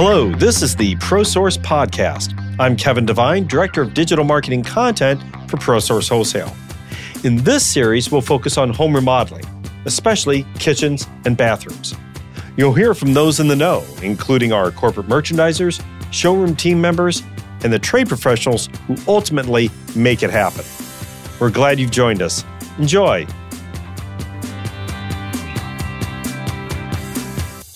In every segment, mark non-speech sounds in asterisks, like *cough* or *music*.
Hello, this is the ProSource Podcast. I'm Kevin Devine, Director of Digital Marketing Content for ProSource Wholesale. In this series, we'll focus on home remodeling, especially kitchens and bathrooms. You'll hear from those in the know, including our corporate merchandisers, showroom team members, and the trade professionals who ultimately make it happen. We're glad you've joined us. Enjoy.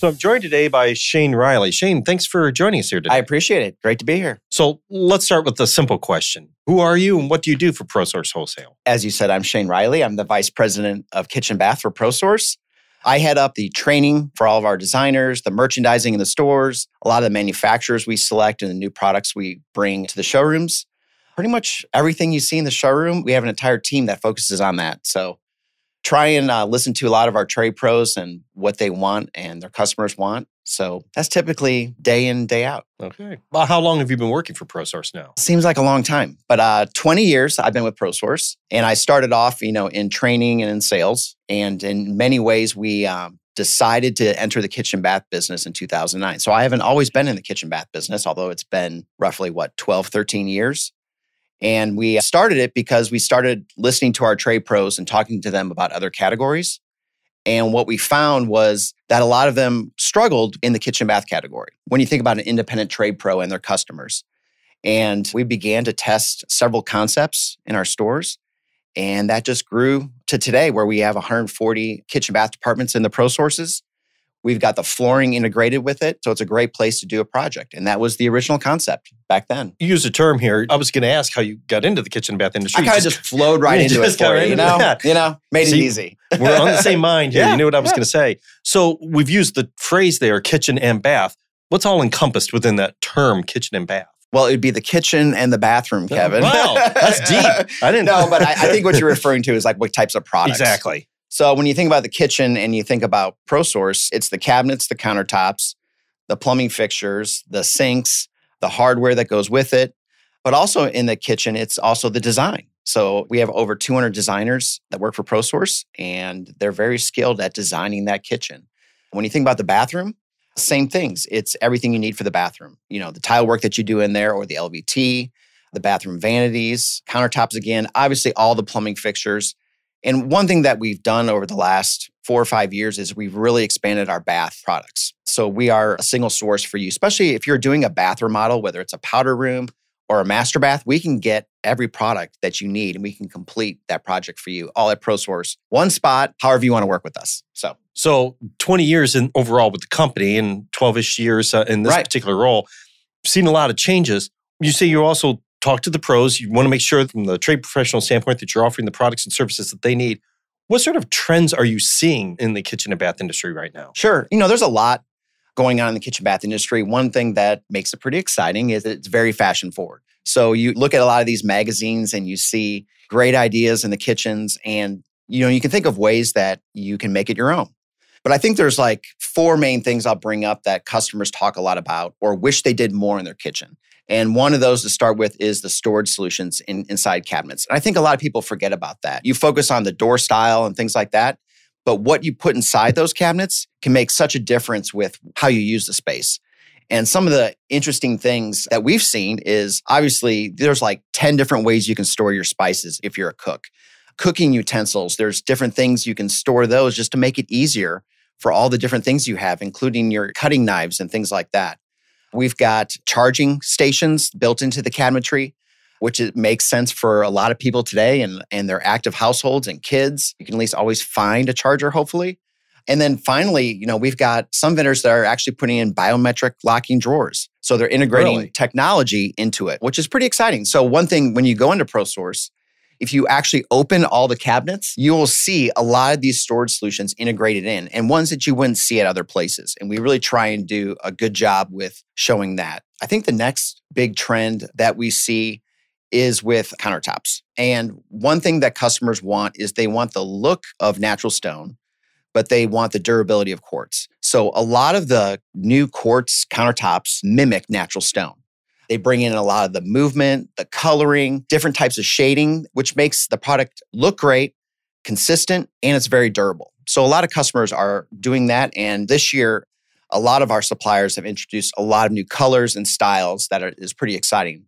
So I'm joined today by Shane Riley. Shane, thanks for joining us here today. I appreciate it. Great to be here. So let's start with the simple question. Who are you and what do you do for ProSource Wholesale? As you said, I'm Shane Riley. I'm the Vice President of Kitchen Bath for ProSource. I head up the training for all of our designers, the merchandising in the stores, a lot of the manufacturers we select, and the new products we bring to the showrooms. Pretty much everything you see in the showroom, we have an entire team that focuses on that. So try and uh, listen to a lot of our trade pros and what they want and their customers want. So that's typically day in, day out. Okay. Well, how long have you been working for ProSource now? Seems like a long time, but uh, 20 years I've been with ProSource. And I started off, you know, in training and in sales. And in many ways, we um, decided to enter the kitchen bath business in 2009. So I haven't always been in the kitchen bath business, although it's been roughly, what, 12, 13 years. And we started it because we started listening to our trade pros and talking to them about other categories. And what we found was that a lot of them struggled in the kitchen bath category when you think about an independent trade pro and their customers. And we began to test several concepts in our stores. And that just grew to today, where we have 140 kitchen bath departments in the ProSources. We've got the flooring integrated with it. So it's a great place to do a project. And that was the original concept back then. You used a term here. I was going to ask how you got into the kitchen and bath industry. I kind of just, flowed right into it for right you, know? that. You know, made See, it easy. *laughs* We're on the same mind here. Yeah, you knew what I was yeah. going to say. So we've used the phrase there, kitchen and bath. What's all encompassed within that term, kitchen and bath? Well, it'd be the kitchen and the bathroom, oh, Kevin. Wow, that's deep. *laughs* I didn't know, but I, I think what you're referring to is like what types of products. Exactly. So when you think about the kitchen and you think about ProSource, it's the cabinets, the countertops, the plumbing fixtures, the sinks, the hardware that goes with it. But also in the kitchen, it's also the design. So we have over 200 designers that work for ProSource, and they're very skilled at designing that kitchen. When you think about the bathroom, same things. It's everything you need for the bathroom. You know, the tile work that you do in there or the LVT, the bathroom vanities, countertops again, obviously all the plumbing fixtures. And one thing that we've done over the last four or five years is we've really expanded our bath products. So we are a single source for you, especially if you're doing a bath remodel, whether it's a powder room or a master bath, we can get every product that you need and we can complete that project for you all at ProSource. One spot, however you want to work with us. So So 20 years in overall with the company and 12-ish years uh, in this Right. particular role, seen a lot of changes. You say you also talk to the pros. You want to make sure from the trade professional standpoint that you're offering the products and services that they need. What sort of trends are you seeing in the kitchen and bath industry right now? Sure. You know, there's a lot going on in the kitchen bath industry. One thing that makes it pretty exciting is that it's very fashion forward. So you look at a lot of these magazines and you see great ideas in the kitchens and you know, you can think of ways that you can make it your own. But I think there's like four main things I'll bring up that customers talk a lot about or wish they did more in their kitchen. And one of those to start with is the storage solutions in, inside cabinets. And I think a lot of people forget about that. You focus on the door style and things like that, but what you put inside those cabinets can make such a difference with how you use the space. And some of the interesting things that we've seen is obviously there's like 10 different ways you can store your spices if you're a cook. Cooking utensils, there's different things you can store those just to make it easier for all the different things you have, including your cutting knives and things like that. We've got charging stations built into the cabinetry, which it makes sense for a lot of people today and, and their active households and kids. You can at least always find a charger, hopefully. And then finally, you know, we've got some vendors that are actually putting in biometric locking drawers. So they're integrating Really? technology into it, which is pretty exciting. So one thing when you go into ProSource, if you actually open all the cabinets, you will see a lot of these storage solutions integrated in and ones that you wouldn't see at other places. And we really try and do a good job with showing that. I think the next big trend that we see is with countertops. And one thing that customers want is they want the look of natural stone, but they want the durability of quartz. So a lot of the new quartz countertops mimic natural stone. They bring in a lot of the movement, the coloring, different types of shading, which makes the product look great, consistent, and it's very durable. So a lot of customers are doing that. And this year, a lot of our suppliers have introduced a lot of new colors and styles that are, is pretty exciting.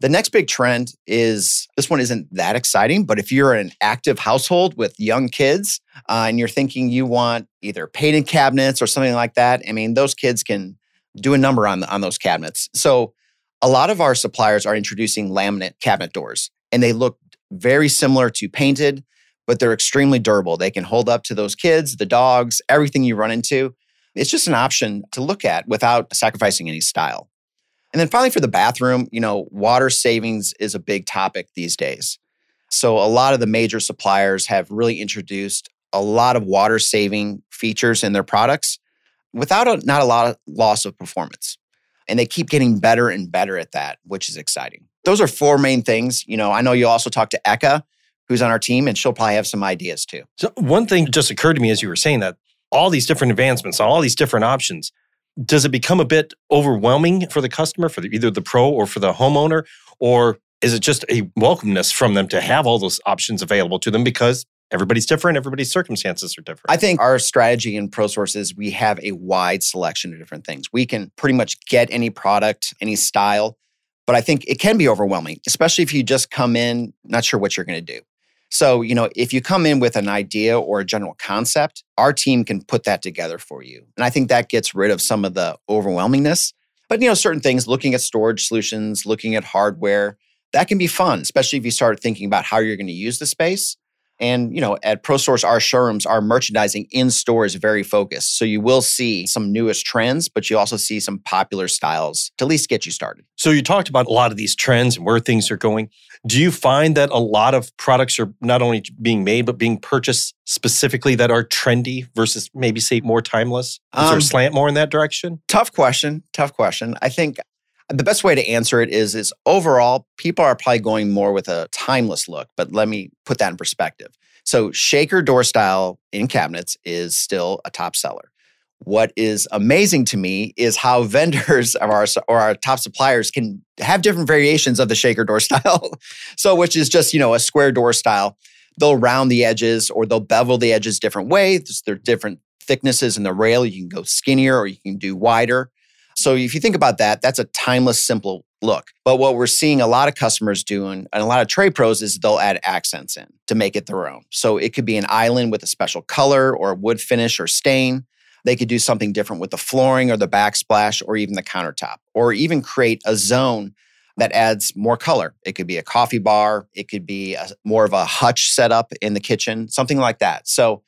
The next big trend is this one isn't that exciting, but if you're an active household with young kids uh, and you're thinking you want either painted cabinets or something like that, I mean, those kids can do a number on, on those cabinets. So a lot of our suppliers are introducing laminate cabinet doors and they look very similar to painted, but they're extremely durable. They can hold up to those kids, the dogs, everything you run into. It's just an option to look at without sacrificing any style. And then finally, for the bathroom, you know, water savings is a big topic these days. So a lot of the major suppliers have really introduced a lot of water saving features in their products without a, not a lot of loss of performance. And they keep getting better and better at that, which is exciting. Those are four main things. You know, I know you also talked to Eka, who's on our team, and she'll probably have some ideas too. So one thing just occurred to me as you were saying that all these different advancements, all these different options, does it become a bit overwhelming for the customer, for the, either the pro or for the homeowner? Or is it just a welcomeness from them to have all those options available to them because everybody's different, everybody's circumstances are different? I think our strategy in ProSource is we have a wide selection of different things. We can pretty much get any product, any style, but I think it can be overwhelming, especially if you just come in not sure what you're going to do. So, you know, if you come in with an idea or a general concept, our team can put that together for you. And I think that gets rid of some of the overwhelmingness. But, you know, certain things, looking at storage solutions, looking at hardware, that can be fun, especially if you start thinking about how you're going to use the space. And, you know, at ProSource, our showrooms, our merchandising in store is very focused. So you will see some newest trends, but you also see some popular styles to at least get you started. So you talked about a lot of these trends and where things are going. Do you find that a lot of products are not only being made, but being purchased specifically that are trendy versus maybe say more timeless? Is um, there a slant more in that direction? Tough question. Tough question. I think the best way to answer it is is overall people are probably going more with a timeless look but let me put that in perspective. So shaker door style in cabinets is still a top seller. What is amazing to me is how *laughs* vendors of our or our top suppliers can have different variations of the shaker door *laughs* style. So which is just you know a square door style. They'll round the edges or they'll bevel the edges different ways. There are different thicknesses in the rail. You can go skinnier or you can do wider so if you think about that, that's a timeless, simple look. But what we're seeing a lot of customers doing and a lot of trade pros is they'll add accents in to make it their own. So it could be an island with a special color or wood finish or stain. They could do something different with the flooring or the backsplash or even the countertop, or even create a zone that adds more color. It could be a coffee bar, it could be a, more of a hutch setup in the kitchen, something like that. So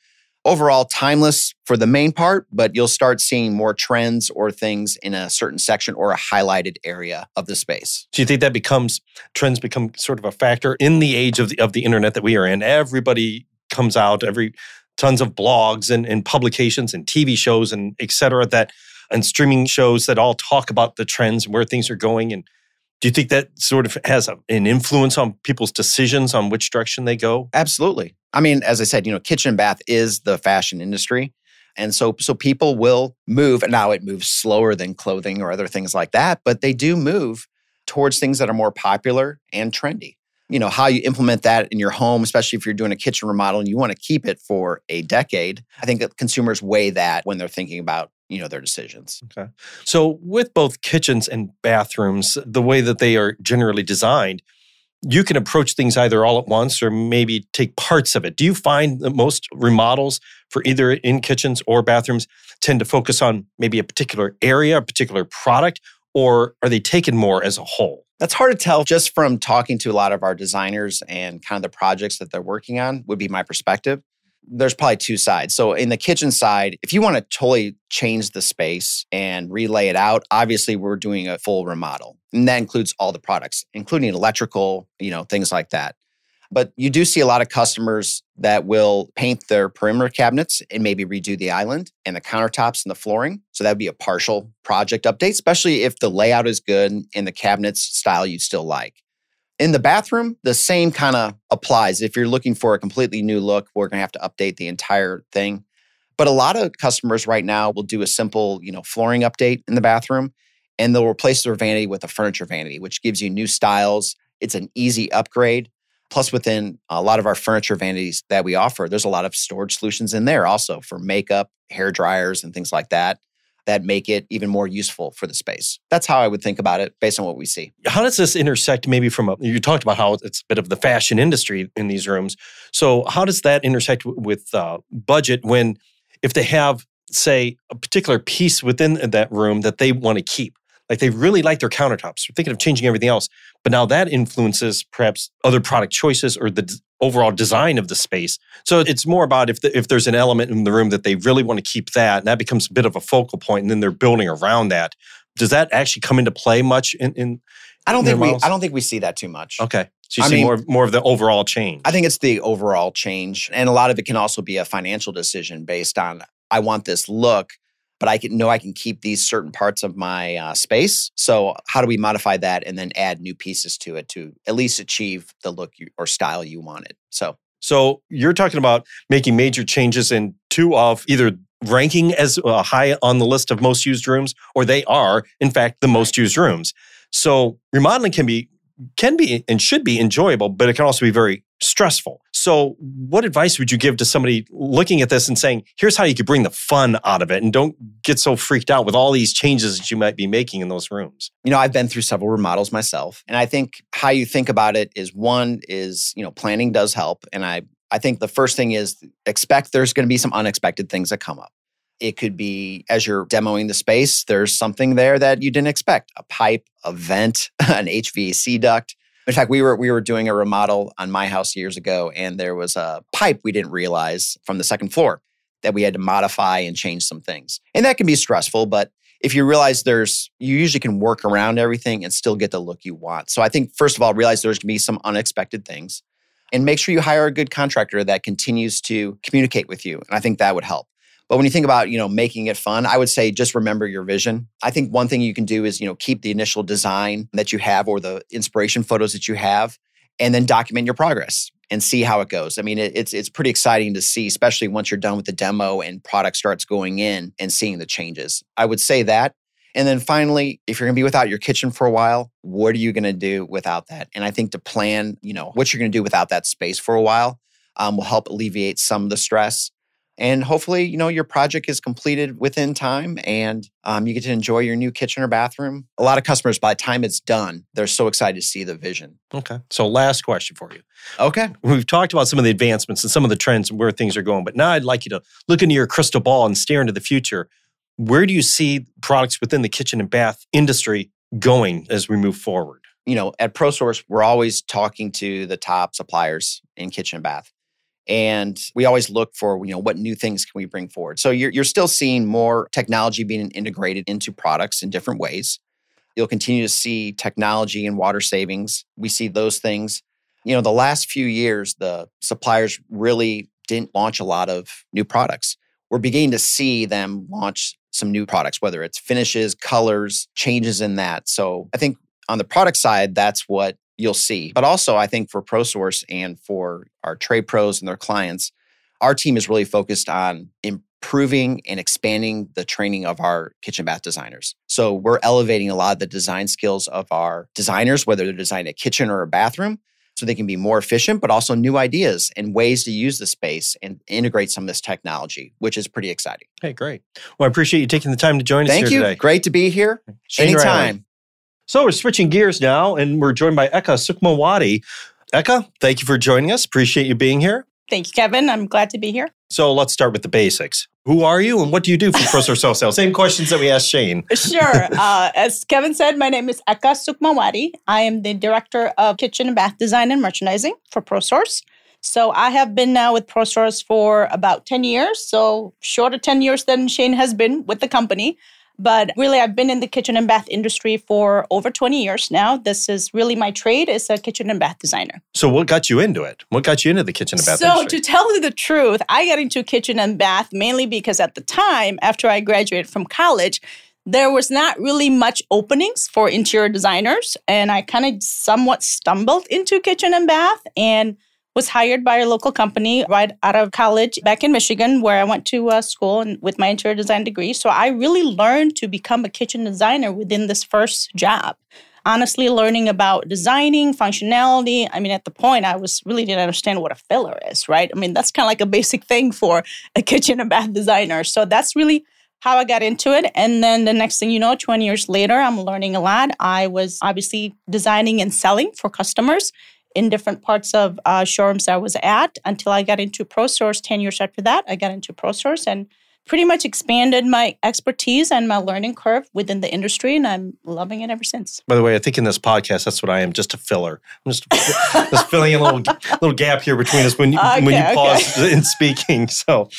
overall timeless for the main part, but you'll start seeing more trends or things in a certain section or a highlighted area of the space. Do you think that becomes trends become sort of a factor in the age of the of the internet that we are in? Everybody comes out, every tons of blogs and, and publications and TV shows and et cetera that and streaming shows that all talk about the trends and where things are going and do you think that sort of has a, an influence on people's decisions on which direction they go? Absolutely. I mean, as I said, you know, kitchen bath is the fashion industry. And so so people will move. Now it moves slower than clothing or other things like that, but they do move towards things that are more popular and trendy. You know, how you implement that in your home, especially if you're doing a kitchen remodel and you want to keep it for a decade. I think that consumers weigh that when they're thinking about you know their decisions. Okay. So with both kitchens and bathrooms, the way that they are generally designed, you can approach things either all at once or maybe take parts of it. Do you find that most remodels for either in kitchens or bathrooms tend to focus on maybe a particular area, a particular product, or are they taken more as a whole? That's hard to tell just from talking to a lot of our designers and kind of the projects that they're working on, would be my perspective there's probably two sides. So in the kitchen side, if you want to totally change the space and relay it out, obviously we're doing a full remodel. And that includes all the products, including electrical, you know, things like that. But you do see a lot of customers that will paint their perimeter cabinets and maybe redo the island and the countertops and the flooring. So that would be a partial project update, especially if the layout is good and the cabinets style you still like. In the bathroom, the same kind of applies. If you're looking for a completely new look, we're going to have to update the entire thing. But a lot of customers right now will do a simple, you know, flooring update in the bathroom and they'll replace their vanity with a furniture vanity, which gives you new styles. It's an easy upgrade. Plus, within a lot of our furniture vanities that we offer, there's a lot of storage solutions in there also for makeup, hair dryers, and things like that that make it even more useful for the space. That's how I would think about it based on what we see. How does this intersect maybe from a, you talked about how it's a bit of the fashion industry in these rooms. So, how does that intersect with uh, budget when, if they have, say, a particular piece within that room that they want to keep? Like they really like their countertops. They're thinking of changing everything else. But now that influences perhaps other product choices or the overall design of the space. So it's more about if the, if there's an element in the room that they really want to keep that, and that becomes a bit of a focal point, and then they're building around that. Does that actually come into play much in? in I don't in think we models? I don't think we see that too much. Okay, so you I see mean- more more of the overall change. I think it's the overall change. And a lot of it can also be a financial decision based on I want this look, but I can know I can keep these certain parts of my uh, space. So how do we modify that and then add new pieces to it to at least achieve the look you, or style you wanted? So So you're talking about making major changes in two of either ranking as uh, high on the list of most used rooms, or they are in fact the most used rooms. So remodeling can be can be and should be enjoyable, but it can also be very stressful. So what advice would you give to somebody looking at this and saying, here's how you could bring the fun out of it and don't get so freaked out with all these changes that you might be making in those rooms? you know i've been through several remodels myself and i think how you think about it is one is you know planning does help and i i think the first thing is expect there's going to be some unexpected things that come up it could be as you're demoing the space there's something there that you didn't expect a pipe a vent *laughs* an hvac duct in fact we were we were doing a remodel on my house years ago and there was a pipe we didn't realize from the second floor that we had to modify and change some things and that can be stressful but if you realize there's you usually can work around everything and still get the look you want. So I think first of all, realize there's gonna be some unexpected things. And make sure you hire a good contractor that continues to communicate with you. And I think that would help. But when you think about, you know, making it fun, I would say just remember your vision. I think one thing you can do is, you know, keep the initial design that you have or the inspiration photos that you have and then document your progress and see how it goes. I mean, it, it's it's pretty exciting to see, especially once you're done with the demo and product starts going in and seeing the changes. I would say that. And then finally, if you're going to be without your kitchen for a while, what are you going to do without that? And I think to plan, you know, what you're going to do without that space for a while um, will help alleviate some of the stress. And hopefully, you know, your project is completed within time and um, you get to enjoy your new kitchen or bathroom. A lot of customers, by the time it's done, they're so excited to see the vision. Okay. So last question for you. Okay. We've talked about some of the advancements and some of the trends and where things are going, but now I'd like you to look into your crystal ball and stare into the future. Where do you see products within the kitchen and bath industry going as we move forward? you know, at ProSource, we're always talking to the top suppliers in kitchen and bath. And we always look for, you know, what new things can we bring forward? So you're, you're still seeing more technology being integrated into products in different ways. You'll continue to see technology and water savings. We see those things. You know, the last few years, the suppliers really didn't launch a lot of new products. We're beginning to see them launch some new products, whether it's finishes, colors, changes in that. So I think on the product side, that's what you'll see. But also, I think for ProSource and for our trade pros and their clients, our team is really focused on improving and expanding the training of our kitchen bath designers. So we're elevating a lot of the design skills of our designers, whether they're designing a kitchen or a bathroom, so they can be more efficient, but also new ideas and ways to use the space and integrate some of this technology, which is pretty exciting. Hey, great. Well, I appreciate you taking the time to join us Thank you. today. Great to be here. Shane Riley. So we're switching gears now, and we're joined by Eka Sukmawati. Eka, thank you for joining us. Appreciate you being here. Thank you, Kevin. I'm glad to be here. So let's start with the basics. Who are you, and what do you do for ProSource Wholesale? Same *laughs* questions that we asked Shane. Sure. *laughs* uh, as Kevin said, my name is Eka Sukmawati. I am the Director of Kitchen and Bath Design and Merchandising for ProSource. So I have been now with ProSource for about 10 years, so shorter 10 years than Shane has been with the company. But really, I've been in the kitchen and bath industry for over 20 years now. This is really my trade as a kitchen and bath designer. So what got you into it? What got you into the kitchen and bath so, industry? to tell you the truth, I got into kitchen and bath mainly because at the time, after I graduated from college, there was not really much openings for interior designers. And I kind of somewhat stumbled into kitchen and bath and was hired by a local company right out of college back in Michigan, where I went to uh, school and with my interior design degree. So I really learned to become a kitchen designer within this first job honestly learning about designing functionality i mean at the point i was really didn't understand what a filler is right i mean that's kind of like a basic thing for a kitchen and bath designer so that's really how I got into it. And then the next thing you know, 20 years later, I'm learning a lot. I was obviously designing and selling for customers in different parts of uh, showrooms I was at until I got into ProSource. 10 years after that, I got into ProSource and pretty much expanded my expertise and my learning curve within the industry, and I'm loving it ever since. By the way, I think in this podcast, that's what I am, just a filler. I'm just, *laughs* just filling in a little, little gap here between us when you, okay, when you okay. pause in speaking. *laughs* So, all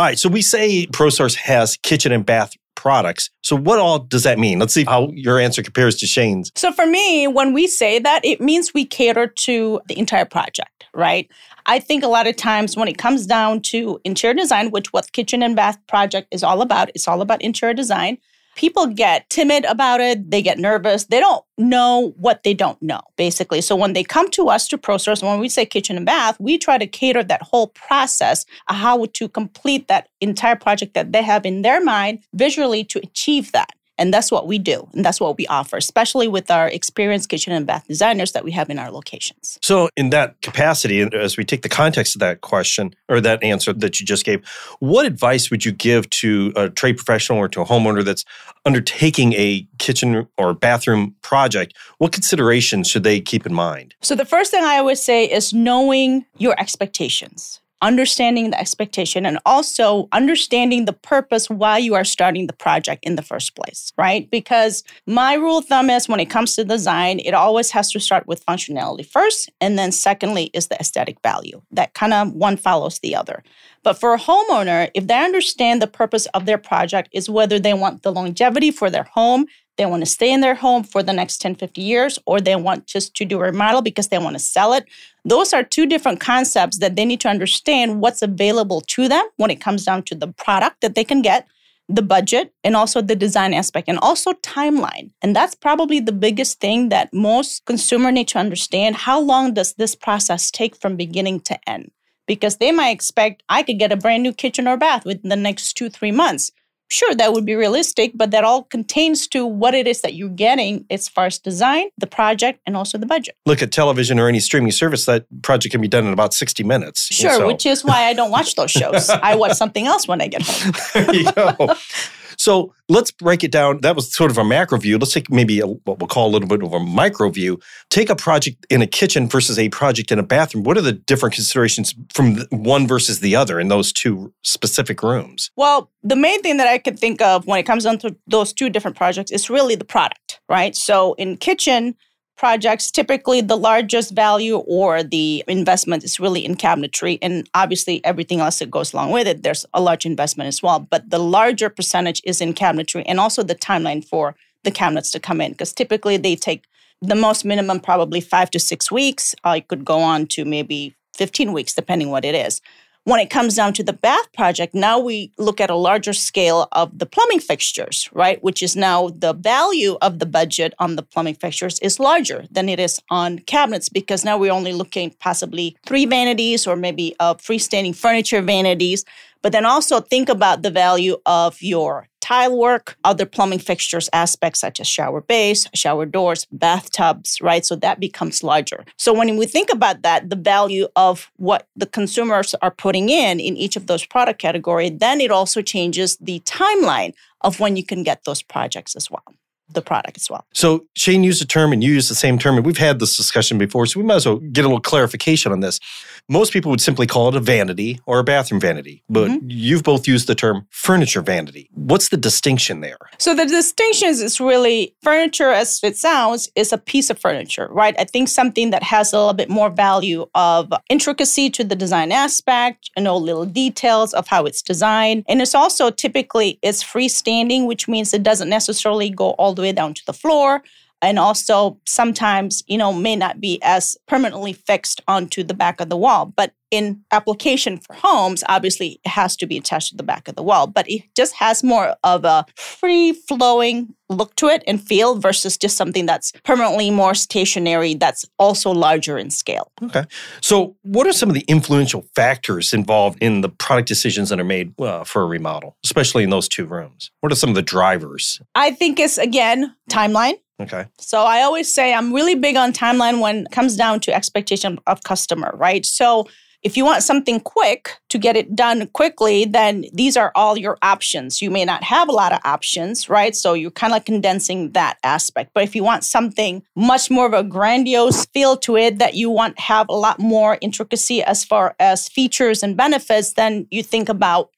right. So we say ProSource has kitchen and bath products. So, what all does that mean? Let's see how your answer compares to Shane's. So, for me, when we say that, it means we cater to the entire project, right? I think a lot of times when it comes down to interior design, which what kitchen and bath project is all about, it's all about interior design. People get timid about it. They get nervous. They don't know what they don't know, basically. So when they come to us to ProSource, when we say kitchen and bath, we try to cater that whole process, how to complete that entire project that they have in their mind visually to achieve that. And that's what we do. And that's what we offer, especially with our experienced kitchen and bath designers that we have in our locations. So, in that capacity, as we take the context of that question or that answer that you just gave, what advice would you give to a trade professional or to a homeowner that's undertaking a kitchen or bathroom project? What considerations should they keep in mind? So, the first thing I would say is knowing your expectations understanding the expectation and also understanding the purpose why you are starting the project in the first place, right? Because my rule of thumb is when it comes to design, it always has to start with functionality first. And then secondly is the aesthetic value. That kind of one follows the other. But for a homeowner, if they understand the purpose of their project is whether they want the longevity for their home, they want to stay in their home for the next 10, 50 years, or they want just to do a remodel because they want to sell it. Those are two different concepts that they need to understand what's available to them when it comes down to the product that they can get, the budget, and also the design aspect, and also timeline. And that's probably the biggest thing that most consumer need to understand. How long does this process take from beginning to end? Because they might expect I could get a brand new kitchen or bath within the next two, three months sure that would be realistic but that all contains to what it is that you're getting as far as design the project and also the budget. Look at television or any streaming service that project can be done in about 60 minutes sure so. which is why i don't watch those shows. *laughs* I watch something else when i get home. There you go *laughs* So let's break it down. That was sort of a macro view. Let's take maybe a, what we'll call a little bit of a micro view. Take a project in a kitchen versus a project in a bathroom. What are the different considerations from one versus the other in those two specific rooms? Well, the main thing that I can think of when it comes down to those two different projects is really the product, right? So in kitchen, projects, typically the largest value or the investment is really in cabinetry. And obviously, everything else that goes along with it, there's a large investment as well. But the larger percentage is in cabinetry and also the timeline for the cabinets to come in, because typically they take the most minimum, probably five to six weeks. I could go on to maybe 15 weeks, depending what it is. When it comes down to the bath project, now we look at a larger scale of the plumbing fixtures, right? Which is now the value of the budget on the plumbing fixtures is larger than it is on cabinets because now we're only looking possibly three vanities or maybe a freestanding furniture vanities. But then also think about the value of your tile work, other plumbing fixtures aspects such as shower base, shower doors, bathtubs, right? So that becomes larger. So when we think about that, the value of what the consumers are putting in in each of those product category, then it also changes the timeline of when you can get those projects as well the product as well. So Shane used a term and you used the same term, and we've had this discussion before, so we might as well get a little clarification on this. Most people would simply call it a vanity or a bathroom vanity, but mm-hmm. you've both used the term furniture vanity. What's the distinction there? So the distinction is it's really furniture, as it sounds, is a piece of furniture, right? I think something that has a little bit more value of intricacy to the design aspect, you know, little details of how it's designed, and it's also typically it's freestanding, which means it doesn't necessarily go all the way down to the floor and also sometimes you know may not be as permanently fixed onto the back of the wall but in application for homes obviously it has to be attached to the back of the wall but it just has more of a free flowing look to it and feel versus just something that's permanently more stationary that's also larger in scale. Okay. So what are some of the influential factors involved in the product decisions that are made uh, for a remodel especially in those two rooms? What are some of the drivers? I think it's again timeline Okay. So I always say I'm really big on timeline when it comes down to expectation of customer, right? So If you want something quick to get it done quickly, then these are all your options. You may not have a lot of options, right? So you're kind of like condensing that aspect. But if you want something much more of a grandiose feel to it that you want have a lot more intricacy as far as features and benefits, then you think about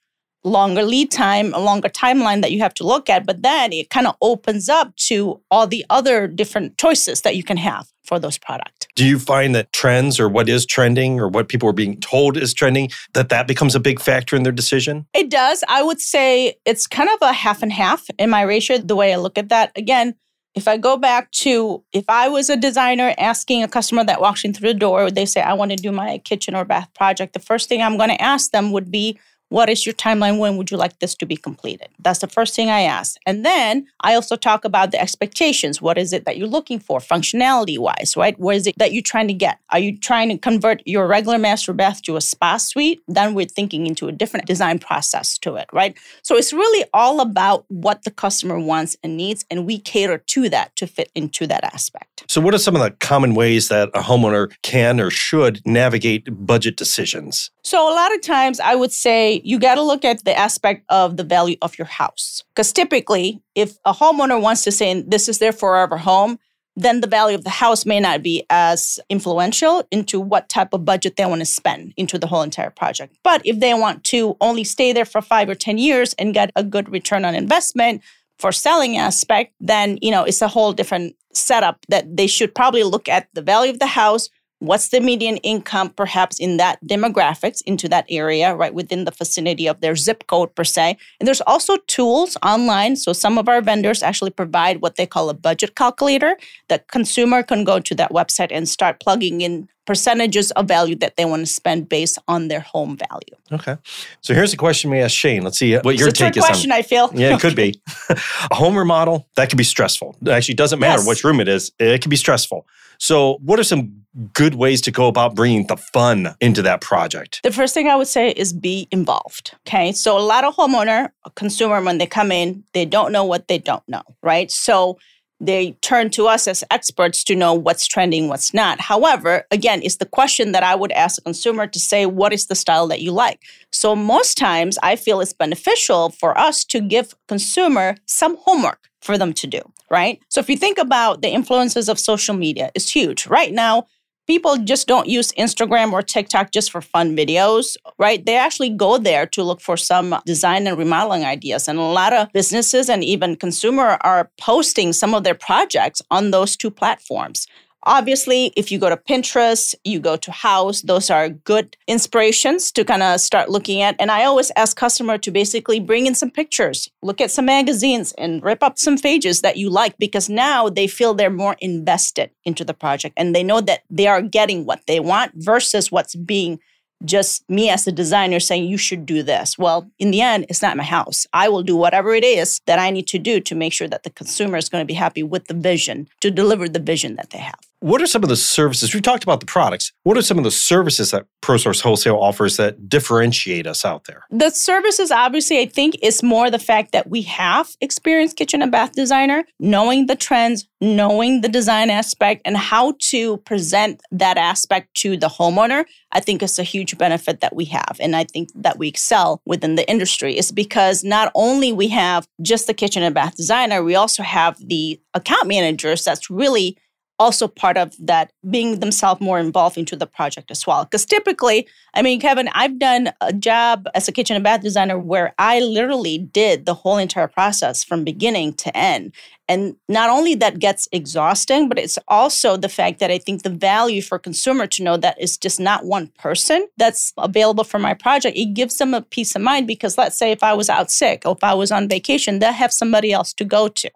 longer lead time, a longer timeline that you have to look at. But then it kind of opens up to all the other different choices that you can have for those products. Do you find that trends or what is trending or what people are being told is trending that that becomes a big factor in their decision? It does. I would say it's kind of a half and half in my ratio the way I look at that. Again, if I go back to if I was a designer asking a customer that walks in through the door, they say, I want to do my kitchen or bath project, the first thing I'm going to ask them would be, what is your timeline? When would you like this to be completed? That's the first thing I ask. And then I also talk about the expectations. What is it that you're looking for functionality wise, right? What is it that you're trying to get? Are you trying to convert your regular master bath to a spa suite? Then we're thinking into a different design process to it, right? So it's really all about what the customer wants and needs. And we cater to that to fit into that aspect. So, what are some of the common ways that a homeowner can or should navigate budget decisions? So, a lot of times I would say you got to look at the aspect of the value of your house. Because typically, if a homeowner wants to say this is their forever home, then the value of the house may not be as influential into what type of budget they want to spend into the whole entire project. But if they want to only stay there for five or 10 years and get a good return on investment for selling aspect, then, you know, it's a whole different setup that they should probably look at the value of the house, what's the median income perhaps in that demographics into that area right within the vicinity of their zip code per se? And there's also tools online. So some of our vendors actually provide what they call a budget calculator that consumer can go to that website and start plugging in percentages of value that they want to spend based on their home value. Okay. So here's a question we asked Shane. Let's see uh, what your it's take is question, on. I feel. Yeah, it could be. *laughs* *laughs* a home remodel, that could be stressful. It actually doesn't matter yes. which room it is. It can be stressful. So, what are some good ways to go about bringing the fun into that project? The first thing I would say is be involved. Okay. So, a lot of homeowner, consumer, when they come in, they don't know what they don't know, right? So, they turn to us as experts to know what's trending, what's not. However, again, it's the question that I would ask a consumer to say, what is the style that you like? So most times I feel it's beneficial for us to give consumer some homework for them to do, right? So if you think about the influences of social media, it's huge. Right now, people just don't use Instagram or TikTok just for fun videos, right? They actually go there to look for some design and remodeling ideas. And a lot of businesses and even consumer are posting some of their projects on those two platforms. Obviously, if you go to Pinterest, you go to Houzz, those are good inspirations to kind of start looking at. And I always ask customer to basically bring in some pictures, look at some magazines and rip up some pages that you like because now they feel they're more invested into the project and they know that they are getting what they want versus what's being just me as a designer saying you should do this. Well, in the end, it's not my house. I will do whatever it is that I need to do to make sure that the consumer is going to be happy with the vision, to deliver the vision that they have. What are some of the services? We talked about the products. What are some of the services that ProSource Wholesale offers that differentiate us out there? The services, obviously, I think is more the fact that we have experienced kitchen and bath designer, knowing the trends, knowing the design aspect, and how to present that aspect to the homeowner. I think it's a huge benefit that we have. And I think that we excel within the industry is because not only we have just the kitchen and bath designer, we also have the account managers that's really also part of that being themselves more involved into the project as well. Because typically, I mean, Kevin, I've done a job as a kitchen and bath designer where I literally did the whole entire process from beginning to end. And not only that gets exhausting, but it's also the fact that I think the value for consumer to know that it's just not one person that's available for my project. It gives them a peace of mind because let's say if I was out sick or if I was on vacation, they'll have somebody else to go to.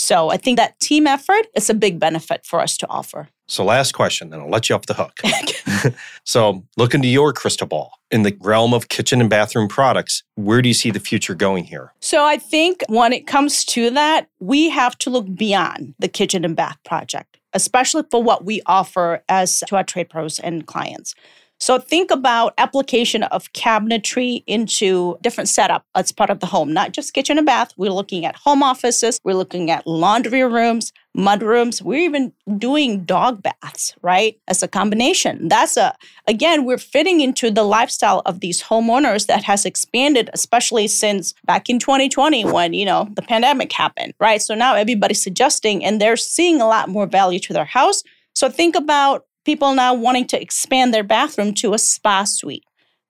So I think that team effort is a big benefit for us to offer. So, last question, then I'll let you off the hook. *laughs* *laughs* so, look into your crystal ball in the realm of kitchen and bathroom products. Where do you see the future going here? So, I think when it comes to that, we have to look beyond the kitchen and bath project, especially for what we offer as to our trade pros and clients. So think about application of cabinetry into different setup as part of the home, not just kitchen and bath. We're looking at home offices, we're looking at laundry rooms, mud rooms. We're even doing dog baths, right? As a combination. That's a again, we're fitting into the lifestyle of these homeowners that has expanded, especially since back in 2020 when, you know, the pandemic happened, right? So now everybody's suggesting and they're seeing a lot more value to their house. So think about people now wanting to expand their bathroom to a spa suite.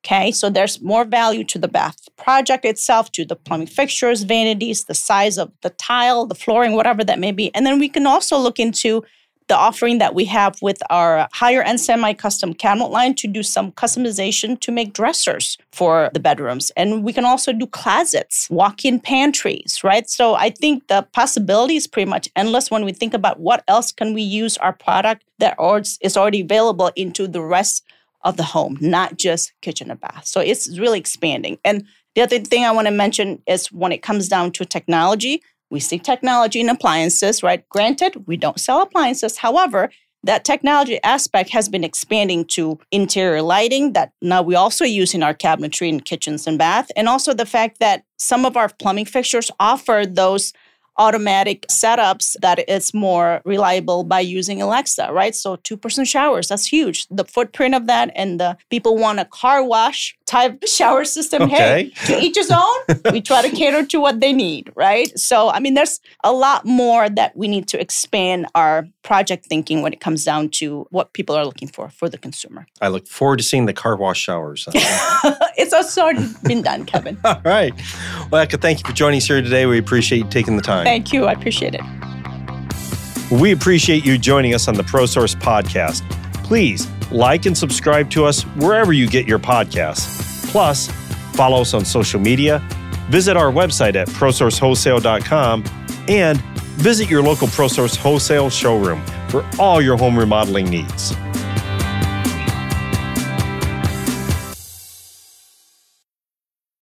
Okay, so there's more value to the bath project itself, to the plumbing fixtures, vanities, the size of the tile, the flooring, whatever that may be. And then we can also look into the offering that we have with our higher end semi custom cabinet line to do some customization to make dressers for the bedrooms. And we can also do closets, walk in pantries, right? So I think the possibility is pretty much endless when we think about what else can we use our product that is already available into the rest of the home, not just kitchen and bath. So it's really expanding. And the other thing I want to mention is when it comes down to technology, we see technology in appliances, right? Granted, we don't sell appliances. However, that technology aspect has been expanding to interior lighting that now we also use in our cabinetry in kitchens and bath and also the fact that some of our plumbing fixtures offer those automatic setups that it's more reliable by using Alexa, right? So two person showers, that's huge. The footprint of that and the people want a car wash type *laughs* shower system. Okay. Hey, to each his own. we try to cater to what they need, right? So I mean there's a lot more that we need to expand our project thinking when it comes down to what people are looking for for the consumer. I look forward to seeing the car wash showers. *laughs* *laughs* it's also been done, Kevin. *laughs* All right. Well, Eka, thank you for joining us here today. We appreciate you taking the time. Thank you. I appreciate it. We appreciate you joining us on the ProSource podcast. Please like and subscribe to us wherever you get your podcasts. Plus, follow us on social media, visit our website at prosourcewholesale.com, and visit your local ProSource wholesale showroom for all your home remodeling needs.